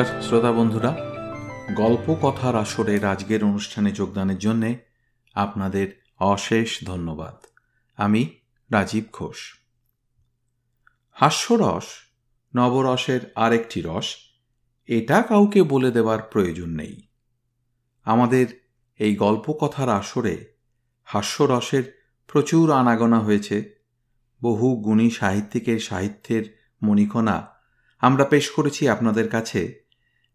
নমস্কার, শ্রোতা বন্ধুরা। গল্প কথার আসরের আজকের অনুষ্ঠানে যোগদানের জন্য আপনাদের অশেষ ধন্যবাদ। আমি রাজীব ঘোষ। হাস্যরস, নবরসের আরেকটি রস, এটা কাউকে বলে দেওয়ার প্রয়োজন নেই। আমাদের এই গল্প কথার আসরে হাস্যরসের প্রচুর আনাগোনা হয়েছে। বহু গুণী সাহিত্যিকের সাহিত্যের মণিকণা আমরা পেশ করেছি আপনাদের কাছে।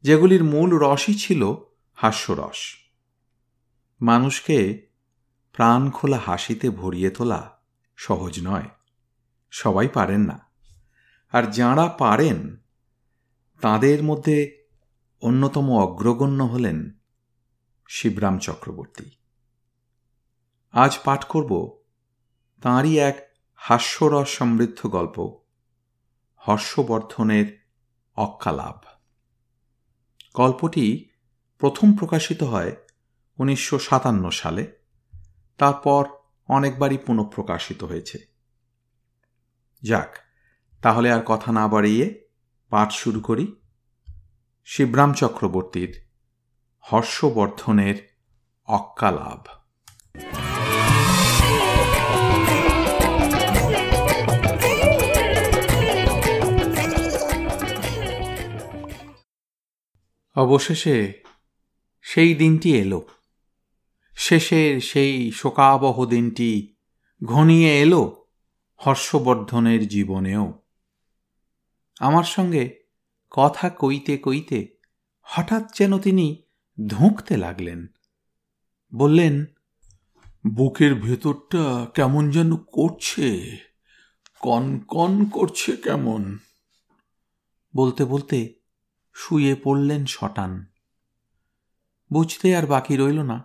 যেগুলির মূল রসই ছিল হাস্যরস। মানুষকে প্রাণ খোলা হাসিতে ভরিয়ে তোলা সহজ নয়, সবাই পারেন না। আর যাঁরা পারেন, তাদের মধ্যে অন্যতম অগ্রগণ্য হলেন শিবরাম চক্রবর্তী। আজ পাঠ করব তাঁরই এক হাস্যরস সমৃদ্ধ গল্প, হর্ষবর্ধনের অক্কালাভ গল্পটি প্রথম প্রকাশিত হয় উনিশশো সাতান্ন সালে। তারপর অনেকবারই পুনঃপ্রকাশিত হয়েছে। যাক, তাহলে আর কথা না বাড়িয়ে পাঠ শুরু করি। শিবরাম চক্রবর্তীর হর্ষবর্ধনের অক্কালাভ। অবশেষে সেই দিনটি এলো। শেষের সেই শোকাবহ দিনটি ঘনিয়ে এলো হর্ষবর্ধনের জীবনেও। আমার সঙ্গে কথা কইতে কইতে হঠাৎ যেন তিনি ধুঁকতে লাগলেন। বললেন, বুকের ভেতরটা কেমন যেন করছে কন কন করছে কেমন? বলতে বলতে শুয়ে পড়লেন শটান। বুঝতে আর বাকি রইল না।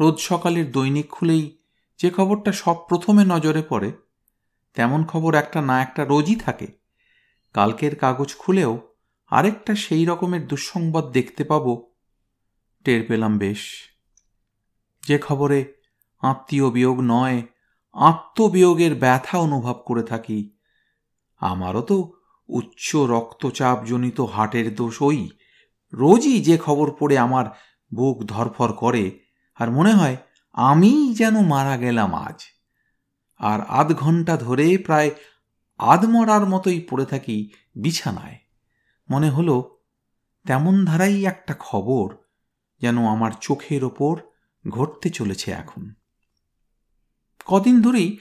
রোজ সকালের দৈনিক খুলেই যে খবরটা সব প্রথমে নজরে পড়ে, তেমন খবর একটা না একটা রোজই থাকে। কালকের কাগজ খুলেও আরেকটা সেই রকমের দুঃসংবাদ দেখতে পাব। টের পেলাম বেশ। যে খবরে আত্মীয় বিয়োগ নয়, আত্মবিয়োগের ব্যথা অনুভব করে থাকি। আমারও তো উচ্চ রক্তচাপজনিত দোষ ওই। রোজই যে খবর পড়ে আমার বুক ধরফর করে, আর মনে হয় আমি যেন মারা গেলাম আজ। আর আধ ঘণ্টা ধরে প্রায় আধমরার মতোই পড়ে থাকি বিছানায়। মনে হলো তেমন ধারাই একটা খবর যেন আমার চোখের ওপর ঘটতে চলেছে এখন। কদিন ধরেই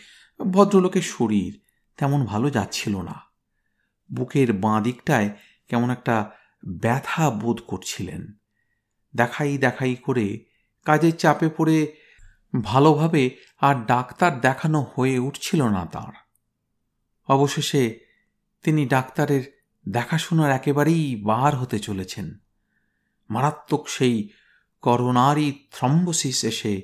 ভদ্রলোকের শরীর তেমন ভালো যাচ্ছিল না। বুকের বাঁ দিকটায় কেমন একটা ব্যথা বোধ করছিলেন। দেখাই দেখাই করে কাজের চাপে পড়ে ভালোভাবে আর ডাক্তার দেখানো হয়ে উঠছিল না তাঁর। অবশেষে তিনি ডাক্তারের দেখাশোনার একেবারেই বার হতে চলেছেন। মারাত্মক সেই করোনারি থ্রম্বোসিস এসে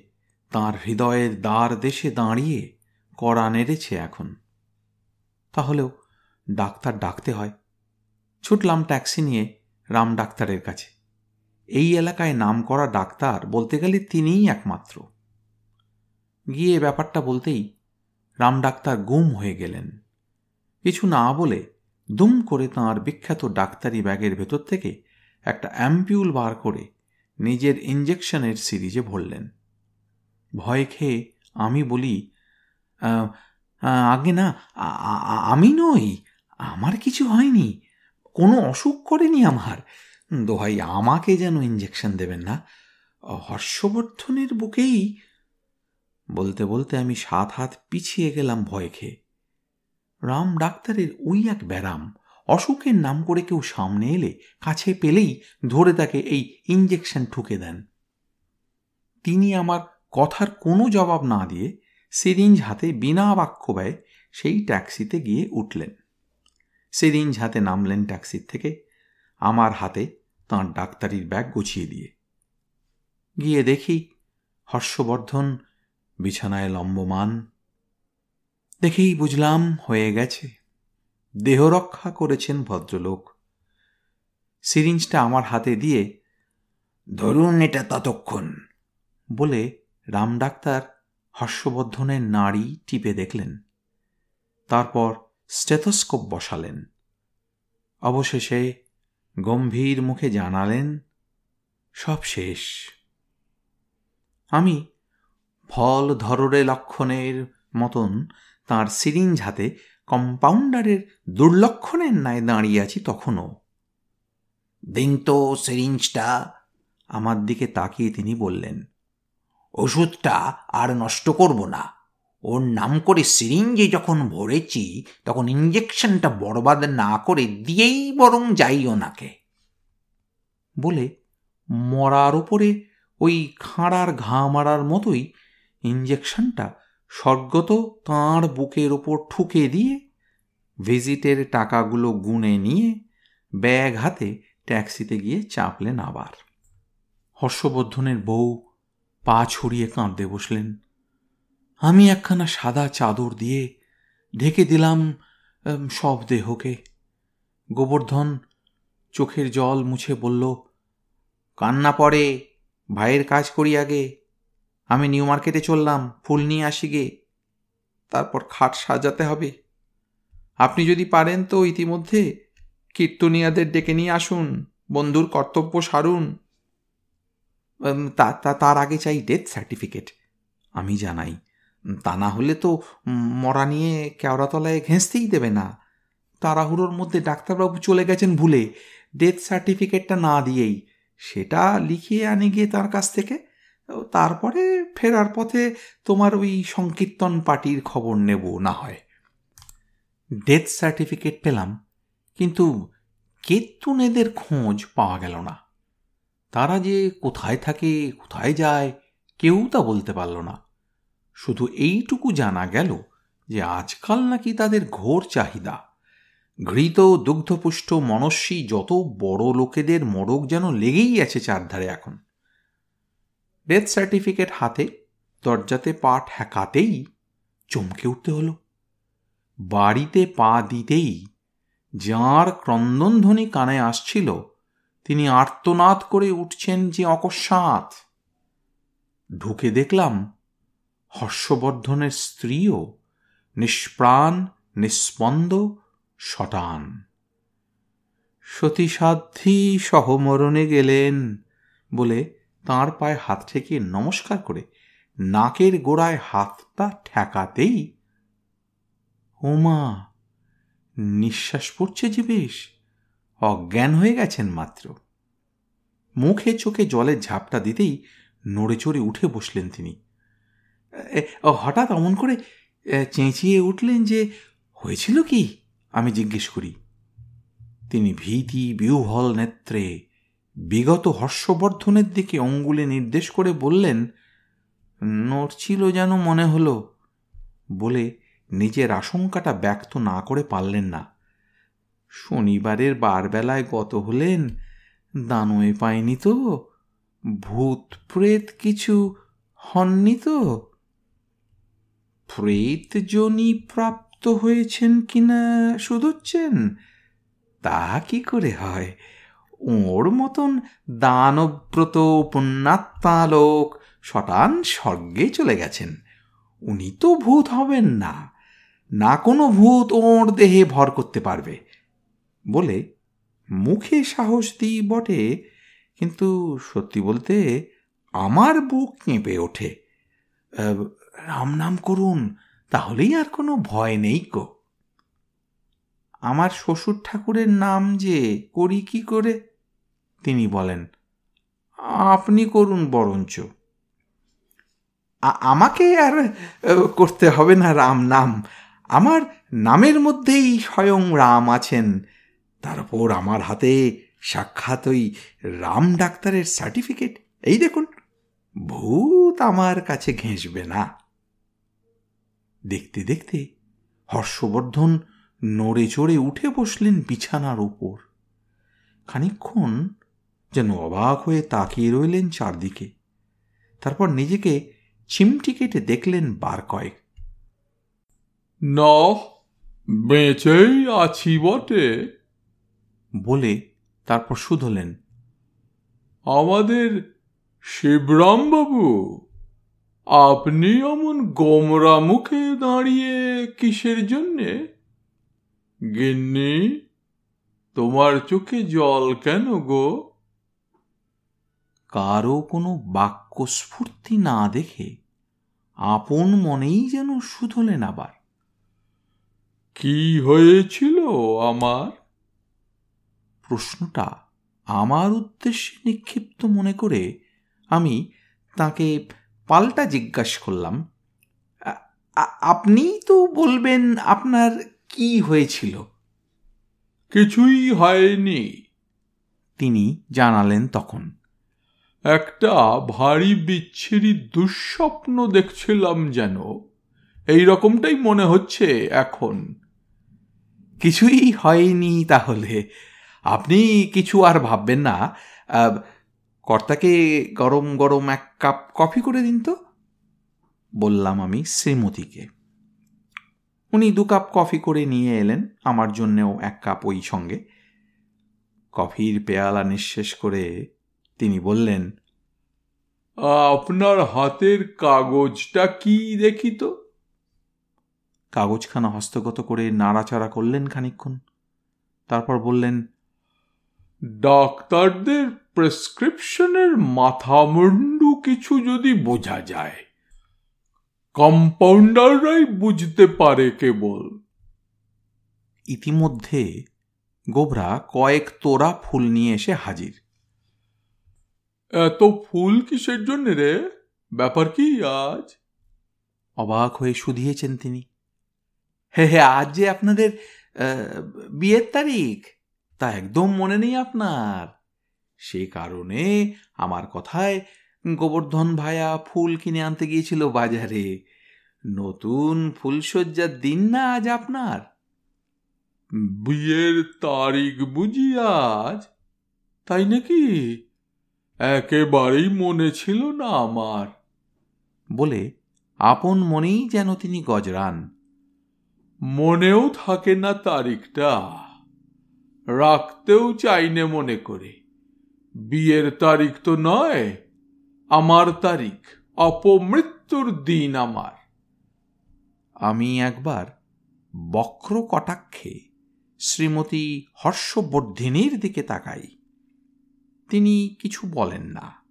তাঁর হৃদয়ের দ্বার দেশে দাঁড়িয়ে কড়া নেড়েছে এখন। তাহলেও ডাক্তার ডাকতে হয়। ছুটলাম ট্যাক্সি নিয়ে রাম ডাক্তারের কাছে। এই এলাকায় নাম করা ডাক্তার বলতে গেলে তিনিই একমাত্র। গিয়ে ব্যাপারটা বলতেই রাম ডাক্তার গুম হয়ে গেলেন। কিছু না বলে দুম করে তাঁর বিখ্যাত ডাক্তারি ব্যাগের ভেতর থেকে একটা অ্যাম্পিউল বার করে নিজের ইঞ্জেকশনের সিরিজে ভরলেন। ভয় খেয়ে আমি বলি আগে না আমি নই আমার কিছু হয়নি। কোনো অসুখ করেনি আমার। দোহাই, আমাকে যেন ইঞ্জেকশন দেবেন না। হর্ষবর্ধনের বুকেই বলতে বলতে আমি সাত হাত পিছিয়ে গেলাম ভয় খেয়ে। রাম ডাক্তারের ওই এক ব্যারাম, অসুখের নাম করে কেউ সামনে এলে, কাছে পেলেই ধরে তাকে এই ইঞ্জেকশন ঠুকে দেন। তিনি আমার কথার কোনো জবাব না দিয়ে সিরিঞ্জ হাতে বিনা বাক্য ব্যয় সেই ট্যাক্সিতে গিয়ে উঠলেন। সিরিঞ্জ হাতে নামলেন ট্যাক্সির থেকে, আমার হাতে তাঁর ডাক্তারির ব্যাগ গুছিয়ে দিয়ে। গিয়ে দেখি হর্ষবর্ধন বিছানায় লম্বমান। দেখেই বুঝলাম হয়ে গেছে। দেহ রক্ষা করেছেন ভদ্রলোক। সিরিঞ্জটা আমার হাতে দিয়ে, ধরুন এটা ততক্ষণ, বলে রাম ডাক্তার হর্ষবর্ধনের নাড়ি টিপে দেখলেন। তারপর স্টেথোস্কোপ বসালেন। অবশেষে গম্ভীর মুখে জানালেন, সব শেষ। আমি ফল ধররে লক্ষণের মতন তার সিরিঞ্জ হাতে কম্পাউন্ডারের দুর্লক্ষণের ন্যায় দাঁড়িয়ে আছি তখনও। দিন তো সিরিঞ্জটা, আমার দিকে তাকিয়ে তিনি বললেন, ওষুধটা আর নষ্ট করব না। ওর নাম করে সিরিঞ্জে যখন ভরেছি, তখন ইঞ্জেকশনটা বরবাদ না করে দিয়েই বরং যাই ওনাকে বলে মরার ওপরে ওই খাঁড়ার ঘা মারার মতোই ইঞ্জেকশনটা স্বর্গত তাঁর বুকের ওপর ঠুকে দিয়ে ভিজিটের টাকাগুলো গুনে নিয়ে ব্যাগ হাতে ট্যাক্সিতে গিয়ে চাপলেন আবার। হর্ষবর্ধনের বউ পা ছড়িয়ে কাঁদতে বসলেন। আমি একখানা সাদা চাদর দিয়ে ঢেকে দিলাম সব দেহকে। গোবর্ধন চোখের জল মুছে বলল, কান্না পড়ে, ভাইয়ের কাজ করি আগে। আমি নিউ মার্কেটে চললাম, ফুল নিয়ে আসি গে। তারপর খাট সাজাতে হবে। আপনি যদি পারেন তো ইতিমধ্যে কীর্তনিয়াদের ডেকে নিয়ে আসুন, বন্ধুর কর্তব্য সারুন। তার আগে চাই ডেথ সার্টিফিকেট। আমি জানাই তা না হলে তো মরা নিয়ে কেওড়াতলায় ঘেঁচতেই দেবে না। তাড়াহুড়োর মধ্যে ডাক্তারবাবু চলে গেছেন ভুলে, ডেথ সার্টিফিকেটটা না দিয়েই। সেটা লিখিয়ে আনি গিয়ে তার কাছ থেকে। তারপরে ফেরার পথে তোমার ওই সংকীর্তন পার্টির খবর নেব, না হয়। ডেথ সার্টিফিকেট পেলাম, কিন্তু কেতুনেদের খোঁজ পাওয়া গেল না। তারা যে কোথায় থাকে, কোথায় যায়, কেউ তা বলতে পারল না। শুধু এইটুকু জানা গেল যে আজকাল নাকি তাদের ঘোর চাহিদা। ঘৃত দুগ্ধপুষ্ট মনস্বী যত বড় লোকেদের মরক যেন লেগেই আছে চারধারে এখন। ডেথ সার্টিফিকেট হাতে, দরজাতে পা ঠেকাতেই চমকে উঠতে হলো। বাড়িতে পা দিতেই যাঁর ক্রন্দনধ্বনি কানে আসছিল, তিনি আর্তনাদ করে উঠছেন যে অকস্মাৎ। ঢুকে দেখলাম হর্ষবর্ধনের স্ত্রীও নিষ্প্রাণ নিস্পন্দ শটান। সতীসাধ্যী সহমরণে গেলেন বলে তাঁর পায়ে হাত ঠেকিয়ে নমস্কার করে নাকের গোড়ায় হাতটা ঠেকাতেই, ওমা, নিঃশ্বাস পড়ছে যে বেশ, অজ্ঞান হয়ে গেছেন মাত্র। মুখে চোখে জলের ঝাপটা দিতেই নড়ে চড়ে উঠে বসলেন তিনি। হঠাৎ অমন করে চেঁচিয়ে উঠলেন যে, হয়েছিল কি? আমি জিজ্ঞেস করি। তিনি ভীতি, বিহ্বল নেত্রে বিগত হর্ষবর্ধনের দিকে অঙ্গুলে নির্দেশ করে বললেন, নড়ছিল যেন মনে হলো, বলে নিজের আশঙ্কাটা ব্যক্ত না করে পারলেন না। শনিবারের বারবেলায় গত হলেন দানোয়ে পায়নি তো ভূত প্রেত কিছু হননি তো। প্রেত জনি প্রাপ্ত হয়েছেন কিনা শুধুচ্ছেন? তা কি করে হয়? ওর মতন দানব্রত পুণ্যাত্মা লোক শটান স্বর্গে চলে গেছেন। উনি তো ভূত হবেন না। না কোনো ভূত ওর দেহে ভর করতে পারবে। বলে মুখে সাহস দিই বটে, কিন্তু সত্যি বলতে আমার বুক কেঁপে ওঠে। রাম নাম করুন, তাহলেই আর কোনো ভয় নেই কো আমার শ্বশুর ঠাকুরের নাম যে করি কি করে? তিনি বলেন, আপনি করুন বরঞ্চ। আমাকে আর করতে হবে না রাম নাম। আমার নামের মধ্যেই স্বয়ং রাম আছেন। তারপর আমার হাতে সাক্ষাৎ ওই রাম ডাক্তারের সার্টিফিকেট। এই দেখুন, ভূত আমার কাছে ঘেঁষবে না। দেখতে দেখতে হর্ষবর্ধন নড়ে চড়ে উঠে বসলেন বিছানার উপর। খানিক্ষণ যেন অবাক হয়ে তাকিয়ে রইলেন চারদিকে। তারপর নিজেকে চিমটি কেটে দেখলেন বার কয়েক। ন বেঁচেই আছি বটে। বলে তারপর শুধলেন আমাদের শিবরামবাবু। আপনি অমন গোমরা মুখে দাঁড়িয়ে কিসের জন্যে? গিন্নি তোমার চোখে জল কেন গো? কারও কোনো বাক্য স্ফূর্তি না দেখে আপন মনেই যেন শুধলেন আবার। কি হয়েছিল আমার? প্রশ্নটা আমার উদ্দেশ্যে নিক্ষিপ্ত মনে করে আমি তাকে পাল্টা জিজ্ঞাসা করলাম আপনিই তো বলবেন আপনার কি হয়েছিল? কিছুই হয়নি। তিনি জানালেন তখন একটা ভারী বিচ্ছিরি দুঃস্বপ্ন দেখছিলাম যেন। এই রকমটাই মনে হচ্ছে এখন। কিছুই হয়নি তাহলে। আপনি কিছু আর ভাববেন না। কর্তাকে গরম গরম এক কাপ কফি করে দিন তো বললাম আমি শ্রীমতীকে। উনি দু কাপ কফি করে নিয়ে এলেন আমার জন্যেও এক কাপ ওই সঙ্গে। কফির পেয়ালা নিঃশেষ করে তিনি বললেন আপনার হাতের কাগজটা কি দেখি তো? কাগজখানা হস্তগত করে নাড়াচাড়া করলেন খানিক্ষণ তারপর বললেন ডাক্তারদের প্রেসক্রিপশনের মাথামুন্ডু কিছু যদি বোঝা যায়। কম্পাউন্ডাররাই বুঝতে পারে কেবল। ইতিমধ্যে গোবরা কয়েক তোড়া ফুল নিয়ে এসে হাজির। এত ফুল কিসের জন্য রে? ব্যাপার কি আজ? অবাক হয়ে শুধিয়েছেন তিনি। হে হে আজ যে আপনাদের বিয়ের তারিখ? তা একদম মনে নেই আপনার। সে কারণে আমার কথায় গোবর্ধন ভায়া ফুল কিনে আনতে গিয়েছিল বাজারে। নতুন ফুলসজ্জার দিন না আজ আপনার? বিয়ের তারিখ বুঝি আজ? তাই নাকি? একেবারেই মনে ছিল না আমার। বলে আপন মনেই যেন তিনি গজরান। মনেও থাকে না তারিখটা। রাখতেও চাইনে মনে করে। বিয়ের তারিখ তো নয়, আমার তারিখ, অপমৃত্যুর দিন আমার। আমি একবার বক্র কটাক্ষে শ্রীমতী হর্ষবর্ধিনীর দিকে তাকাই। তিনি কিছু বলেন না।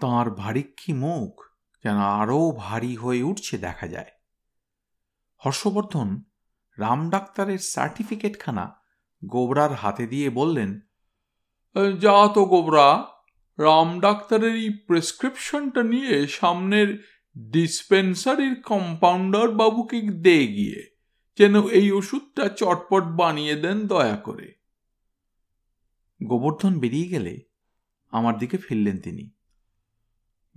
তাঁর ভারিক্ষী মুখ যেন আরও ভারী হয়ে উঠছে দেখা যায়। হর্ষবর্ধন রাম ডাক্তারের সার্টিফিকেটখানা গোবরার হাতে দিয়ে বললেন যা তো গোবরা রাম ডাক্তারের এই প্রেসক্রিপশনটা নিয়ে সামনের ডিসপেন্সারির কম্পাউন্ডার বাবুকে দে গিয়ে যেন এই ওষুধটা চটপট বানিয়ে দেন দয়া করে। গোবর্ধন বেরিয়ে গেলে আমার দিকে ফিরলেন তিনি।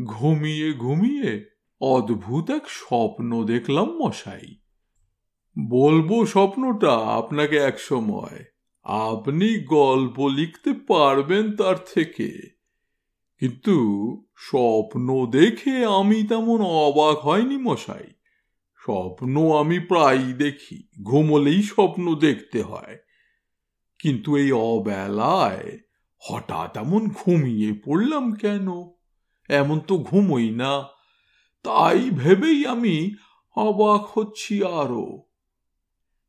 ঘুমিয়ে ঘুমিয়ে অদ্ভুত এক স্বপ্ন দেখলাম মশাই। বলব স্বপ্নটা আপনাকে এক সময় আপনি গল্প লিখতে পারবেন তার থেকে। কিন্তু স্বপ্ন দেখে আমি তেমন অবাক হয়নি মশাই। স্বপ্ন আমি প্রায়ই দেখি, ঘুমলেই স্বপ্ন দেখতে হয়। কিন্তু এই অবেলায় হঠাৎ এমন ঘুমিয়ে পড়লাম কেন? এমন তো ঘুমোই না, তাই ভেবেই আমি অবাক হচ্ছি আরও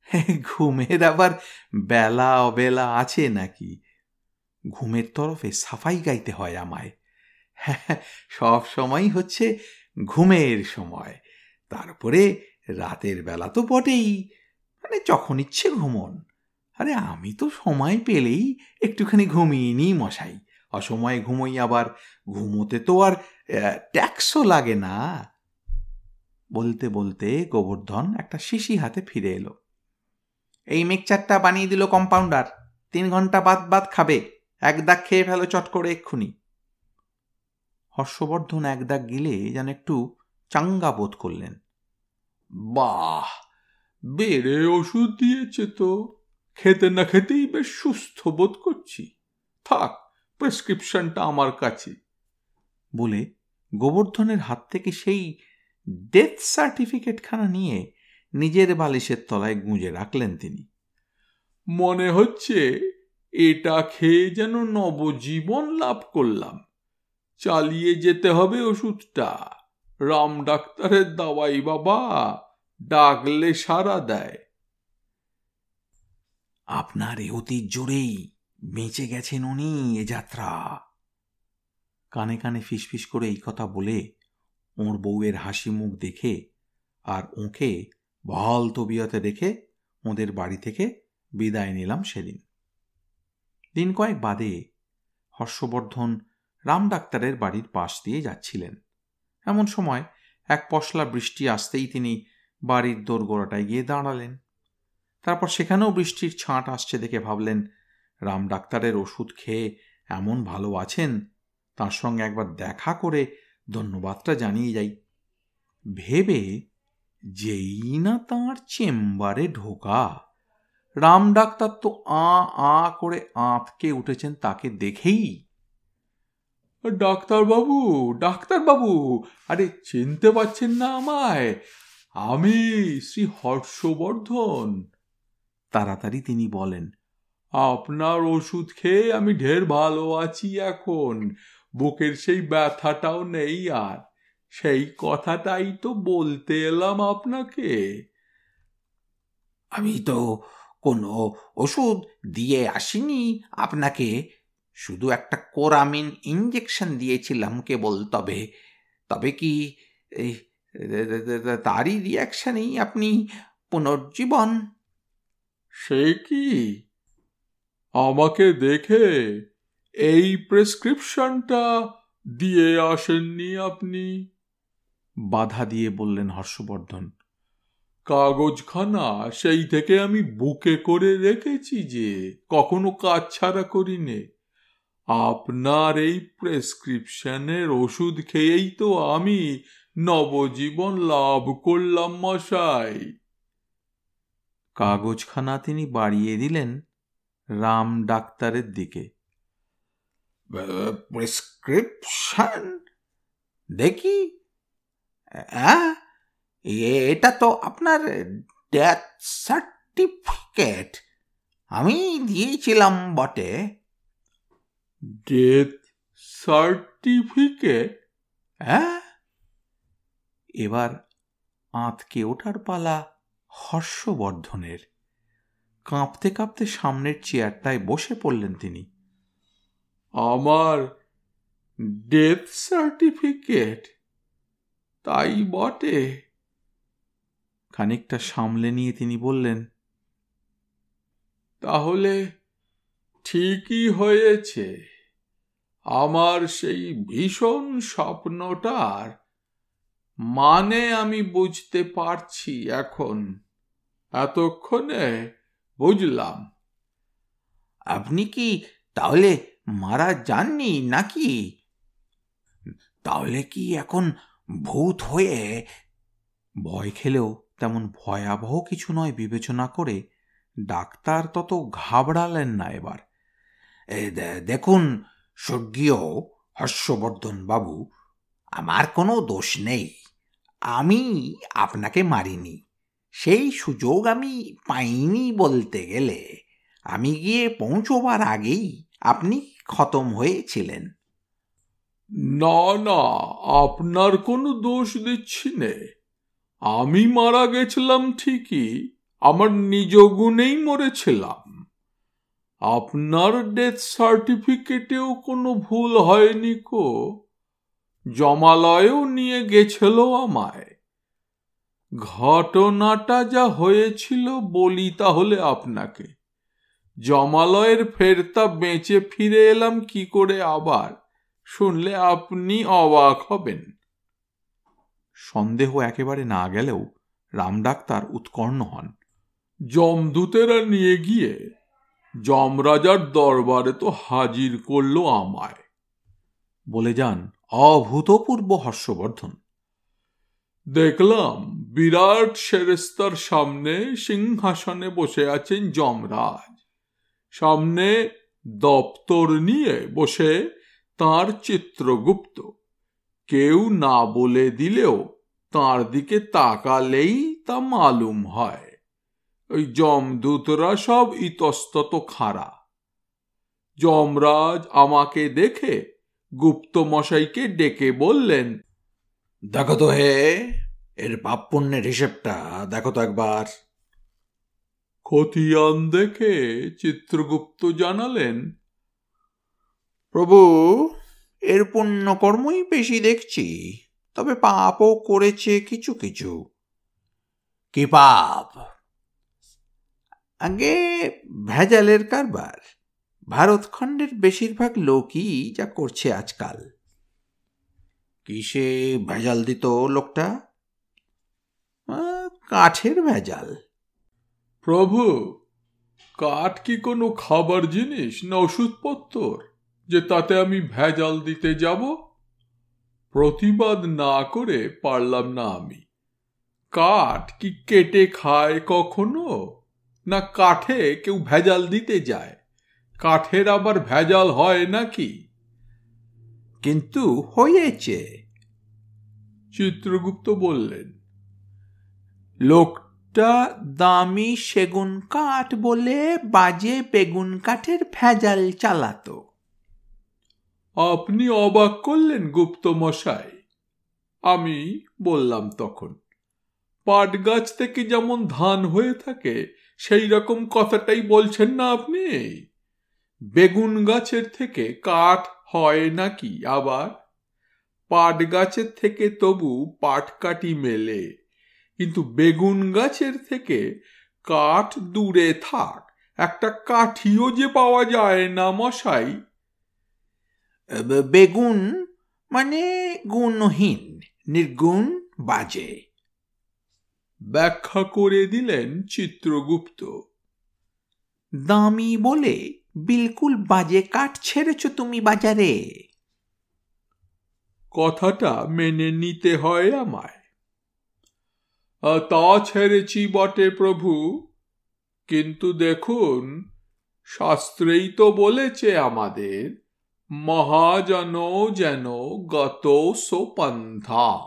ঘুমের আবার বেলা অবেলা আছে নাকি? ঘুমের তরফে সাফাই গাইতে হয় আমায়। সব সময় হচ্ছে ঘুমের সময়। তারপরে রাতের বেলা তো বটেই। মানে যখন ইচ্ছে ঘুমন। আরে আমি তো সময় পেলেই একটুখানি ঘুমিয়ে নিই মশাই। অসময়ে ঘুমোই আবার। ঘুমোতে তো আর ট্যাক্সও লাগে না। বলতে বলতে গোবর্ধন একটা শিশি হাতে ফিরে এলো। এই মিক্সচারটা বানিয়ে দিল কম্পাউন্ডার তিন ঘণ্টা বাদ বাদ খাবে। এক দাগ খেয়ে ফেলো চট করে এক্ষুনি। হর্ষবর্ধন এক দাগ গিলে যেন একটু চাঙ্গা বোধ করলেন। বাহ! বেড়ে ওষুধ দিয়েছে তো। খেতে না খেতেই বেশ সুস্থ বোধ করছি। থাক, প্রেসক্রিপশনটা আমার কাছে। বলে গোবর্ধনের হাত থেকে সেই ডেথ সার্টিফিকেটখানা নিয়ে নিজের বালিশের তলায় গুঁজে রাখলেন তিনি। মনে হচ্ছে এটা খেয়ে যেন নবজীবন লাভ করলাম। চালিয়ে যেতে হবে ওষুধটা। রাম ডাক্তারের দাওয়াই বাবা ডাকলে সারা দেয়। আপনার এ অতির জোরেই বেঁচে গেছেন উনি এ যাত্রা। কানে কানে ফিসফিস করে এই কথা বলে ওর বউয়ের হাসি মুখ দেখে আর ওকে বহাল তবিয়তে রেখে ওদের বাড়ি থেকে বিদায় নিলাম সেদিন। দিন কয়েক বাদে হর্ষবর্ধন রাম ডাক্তারের বাড়ির পাশ দিয়ে যাচ্ছিলেন। এমন সময় এক পশলা বৃষ্টি আসতেই তিনি বাড়ির দোরগোড়াটায় গিয়ে দাঁড়ালেন। তারপর সেখানেও বৃষ্টির ছাঁট আসছে দেখে ভাবলেন, রাম ডাক্তারের ওষুধ খেয়ে এমন ভালো আছেন, তার সঙ্গে একবার দেখা করে ধন্যবাদটা জানিয়ে যাই। ভেবে যেই না তাঁর চেম্বারে ঢোকা। রাম ডাক্তার তো আ আ করে আঁতকে উঠেছেন তাকে দেখেই। ডাক্তারবাবু ডাক্তারবাবু, আরে চিনতে পারছেন না আমায়। আমি শ্রী হর্ষবর্ধন। তাড়াতাড়ি তিনি বলেন, আপনার ওষুধ খেয়ে আমি ঢের ভালো আছি এখন। বুকের সেই ব্যথাটাও নেই আর। সেই কথাটাই তো বলতে এলাম আপনাকে। আমি তো কোনো ওষুধ দিয়ে আসিনি, আপনাকে শুধু একটা কোরামিন ইঞ্জেকশন দিয়েছিলাম কেবল, তবে তবে কি তারই রিয়াকশনেই আপনি পুনর্জীবন? সে কি? আমাকে দেখে এই প্রেসক্রিপশনটা দিয়ে আসেননি আপনি। বাধা দিয়ে বললেন হর্ষবর্ধন কাগজখানা সেই থেকে আমি বুকে করে রেখেছি যে কখনো কাজ ছাড়া করিনি। আপনার এই প্রেসক্রিপশনের ওষুধ খেয়েই তো আমি নবজীবন লাভ করলাম মশাই। কাগজখানা তিনি বাড়িয়ে দিলেন রাম ডাক্তারের দিকে। প্রেসক্রিপশন? দেখি। হ্যাঁ? এটা তো আপনার ডেথ সার্টিফিকেট আমি দিয়েছিলাম বটে। ডেথ সার্টিফিকেট হ্যাঁ? এবার আঁতকে ওঠার পালা হর্ষবর্ধনের। কাঁপতে কাঁপতে সামনের চেয়ারটায় বসে পড়লেন তিনি। আমার ডেথ সার্টিফিকেট তাই বটে। খানিকটা সামলে নিয়ে তিনি বললেন, তাহলে ঠিকই হয়েছে। আমার সেই ভীষণ স্বপ্নটার মানে আমি বুঝতে পারছি এখন। এতক্ষণে বুঝলাম। আপনি কি তাহলে মারা যাননি নাকি? তাহলে কি এখন ভূত হয়ে ভয় খেলেও তেমন ভয়াবহ কিছু নয় বিবেচনা করে ডাক্তার তত ঘাবড়ালেন না এবার। দেখুন, স্বর্গীয় হর্ষবর্ধন বাবু, আমার কোনো দোষ নেই। আমি আপনাকে মারিনি। সেই সুযোগ আমি পাইনি বলতে গেলে। আমি গিয়ে পৌঁছবার আগেই আপনি খতম হয়েছিলেন। না না, আপনার কোনো দোষ দিচ্ছি নে। আমি মারা গেছিলাম ঠিকই, আমার নিজ গুণেই মরেছিলাম। আপনার ডেথ সার্টিফিকেটেও কোনো ভুল হয়নি কো। জমালয়েও নিয়ে গেছিল আমায়। ঘটনাটা যা হয়েছিল বলি তাহলে আপনাকে। জমালয়ের ফেরতা বেঁচে ফিরে এলাম কি করে আবার? শুনলে আপনি অবাক হবেন। সন্দেহ একেবারে না গেলেও রাম ডাক্তার উৎকর্ণ হন। যমদূতেরা নিয়ে গিয়ে যমরাজার দরবারে তো হাজির করল আমায়। বলে যান, অভূতপূর্ব হর্ষবর্ধন। দেখলাম বিরাট সেরেস্তার সামনে সিংহাসনে বসে আছেন যমরাজ। সামনে দপ্তর নিয়ে বসে তার চিত্রগুপ্ত। কেউ না বলে দিলেও তার দিকে তাকালেই তা মালুম হয়। ওই যমদূতরা সব ইতস্তত খাড়া। যমরাজ আমাকে দেখে গুপ্ত মশাইকে ডেকে বললেন দেখো তো হে এর পাপ পুণ্যের হিসেবটা দেখো তো একবার। খতিয়ান দেখে চিত্রগুপ্ত জানালেন প্রভু, এর পুণ্যকর্মই বেশি দেখছি, তবে পাপও করেছে কিছু কিছু। কি পাপ? আগে ভেজালের কারবার। ভারতখণ্ডের বেশিরভাগ লোকই যা করছে আজকাল। কিসে ভেজাল দিত লোকটা? কাঠের ভেজাল। প্রভু, কাঠ কি কোনো খাবার জিনিস না ওষুধপত্র যে তাতে আমি ভেজাল দিতে যাব প্রতিবাদ না করে পারলাম না আমি। কাঠ কি কেটে খায় কখনো? না কাঠে কেউ ভেজাল দিতে যায়? কাঠের আবার ভেজাল হয় নাকি? কিন্তু হয়েছে। চিত্রগুপ্ত বললেন লোকটা দামি সেগুন কাঠ বলে বাজে বেগুন কাঠের ভেজাল চালাতো। আপনি অবাক করলেন গুপ্ত মশাই আমি বললাম তখন পাট গাছ থেকে যেমন ধান হয়ে থাকে সেই রকম কথাটাই বলছেন না আপনি? বেগুন গাছের থেকে কাঠ হয় নাকি আবার? পাট গাছের থেকে তবু পাট কাটি মেলে, কিন্তু বেগুন গাছের থেকে কাঠ দূরে থাক, একটা কাঠিও যে পাওয়া যায় না মশাই। বেগুন মানে গুণহীন নির্গুণ বাজে। ব্যাখ্যা করে দিলেন চিত্রগুপ্ত। দামি বলে বিলকুল বাজে কাঠ ছেড়েছ তুমি বাজারে। কথাটা মেনে নিতে হয় আমায়। তা ছেড়েছি বটে প্রভু কিন্তু দেখুন শাস্ত্রেই তো বলেছে আমাদের মহাজন যেন গত সোপন্থা।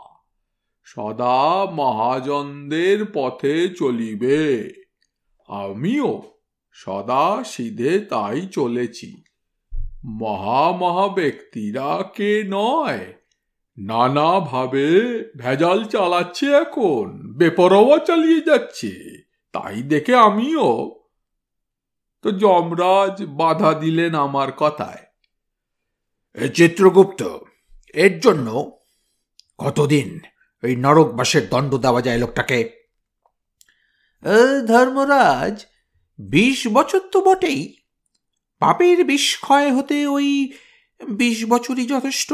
সদা মহাজনদের পথে চলিবে। আমিও সদা সিধে তাই চলেছি। মহা মহা ব্যক্তিরা কে নয়? নানাভাবে ভেজাল চালাচ্ছে এখন, বেপরোয়া চালিয়ে যাচ্ছে, তাই দেখে আমিও। তো যমরাজ বাধা দিলেন আমার কথায়। চিত্রগুপ্ত, এর জন্য কতদিন ওই নরকবাসের দণ্ড দেওয়া যায় লোকটাকে? ধর্মরাজ, বিশ বছর তো বটেই। পাপের বিষ ক্ষয় হতে ওই বিশ বছরই যথেষ্ট।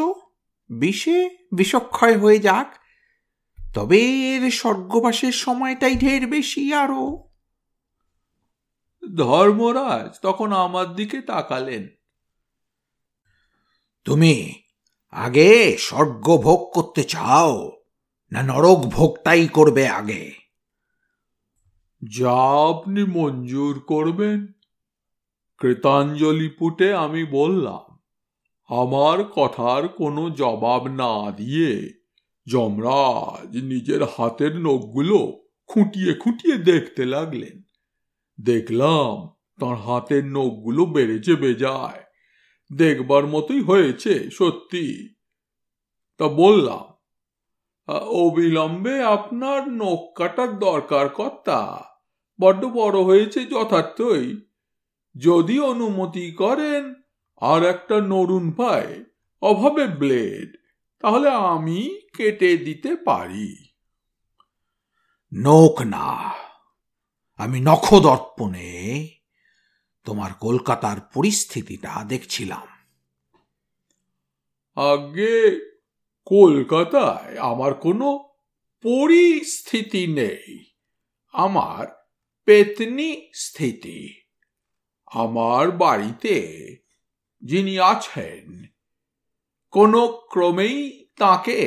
বিষে বিষক্ষয় হয়ে যাক। তবে এর স্বর্গবাসের সময়টাই ঢের বেশি আরও ধর্মরাজ তখন আমার দিকে তাকালেন। তুমি আগে স্বর্গ ভোগ করতে চাও, না নরক ভোগটাই করবে আগে? যা আপনি মঞ্জুর করবেন। কৃতাঞ্জলি পুটে আমি বললাম, আমার কথার কোনো জবাব না দিয়ে যমরাজ নিজের হাতের নখগুলো খুঁটিয়ে খুঁটিয়ে দেখতে লাগলেন। দেখলাম তার হাতের নখগুলো বেড়েছে বেজায়। দেখবার মতোই হয়েছে, সত্যি। তা বললাম অবিলম্বে আপনার নখ কাটার দরকার কর্তা। বড্ড বড় হয়েছে যথার্থই। যদি অনুমতি করেন, আর একটা নরুন পায় অভাবে ব্লেড, তাহলে আমি কেটে দিতে পারি। নখ না, আমি নখদর্পণে তোমার কলকাতার পরিস্থিতিটা দেখছিলাম। আগে কলকাতায় আমার কোনো পরিস্থিতি নেই। আমার পেতনি স্থিতি। আমার বাড়িতে যিনি আছেন, কোনো ক্রমেই তাকে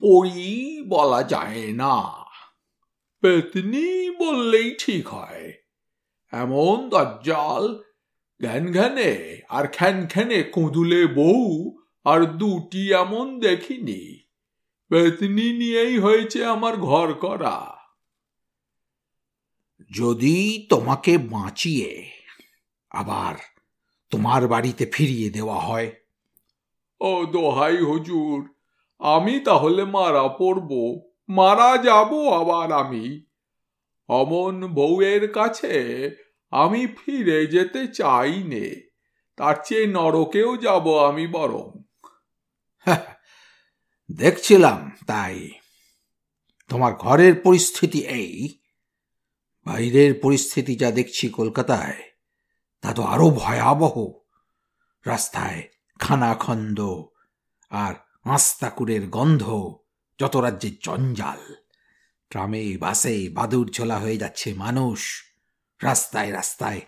পড়ি বলা যায় না। পেতনি বললেই ঠিক হয়। এমন দজ্জাল ঘ্যান ঘ্যানে আর খ্যান খ্যানে কুঁদুলে বউ আর দুটি এমন দেখিনি। পেতনি নিয়েই হয়েছে আমার ঘর করা। যদি তোমাকে বাঁচিয়ে আবার তোমার বাড়িতে ফিরিয়ে দেওয়া হয়। ও দোহাই হুজুর, আমি তাহলে মারা পড়ব, মারা যাব আবার আমি। অমন বউয়ের কাছে আমি ফিরে যেতে চাই নে, তার চেয়ে নরকেও যাব আমি বরং। দেখছিলাম তাই। তোমার ঘরের পরিস্থিতি এই। বাইরের পরিস্থিতি যা দেখছি কলকাতায়, তা তো আরও ভয়াবহ। রাস্তায় খানাখন্দ আর আস্তাকুরের গন্ধ, যত রাজ্যের জঞ্জাল। ট্রামে, বাসে বাদুর ঝোলা হয়ে যাচ্ছে মানুষ। রাস্তায় রাস্তায়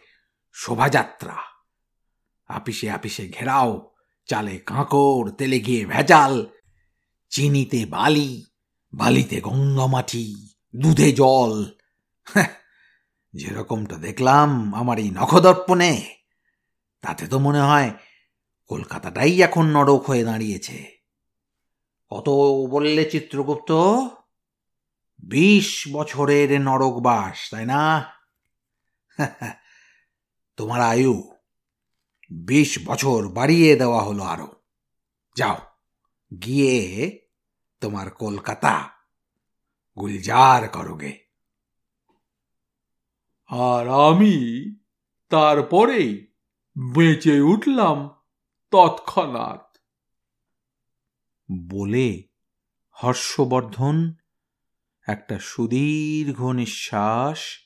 শোভাযাত্রা। আপিসে আপিসে ঘেরাও চালে কাঁকড় তেলে গিয়ে ভেজাল চিনিতে বালি বালিতে গঙ্গা মাটি দুধে জল। হ্যাঁ, যেরকমটা দেখলাম আমার এই নখদর্পণে তাতে তো মনে হয় কলকাতাটাই এখন নরক হয়ে দাঁড়িয়েছে। কত বললে চিত্রগুপ্ত? বিশ বছরের নরকবাস তাই না? তোমার আয়ু বিশ বছর বাড়িয়ে দেওয়া হলো আরও। যাও, গিয়ে তোমার কলকাতা গুলজার করোগে। আর আমি তারপরেই বেঁচে উঠলাম তৎক্ষণাৎ। বলে হর্ষবর্ধন একটা সুদীর্ঘ নিঃশ্বাস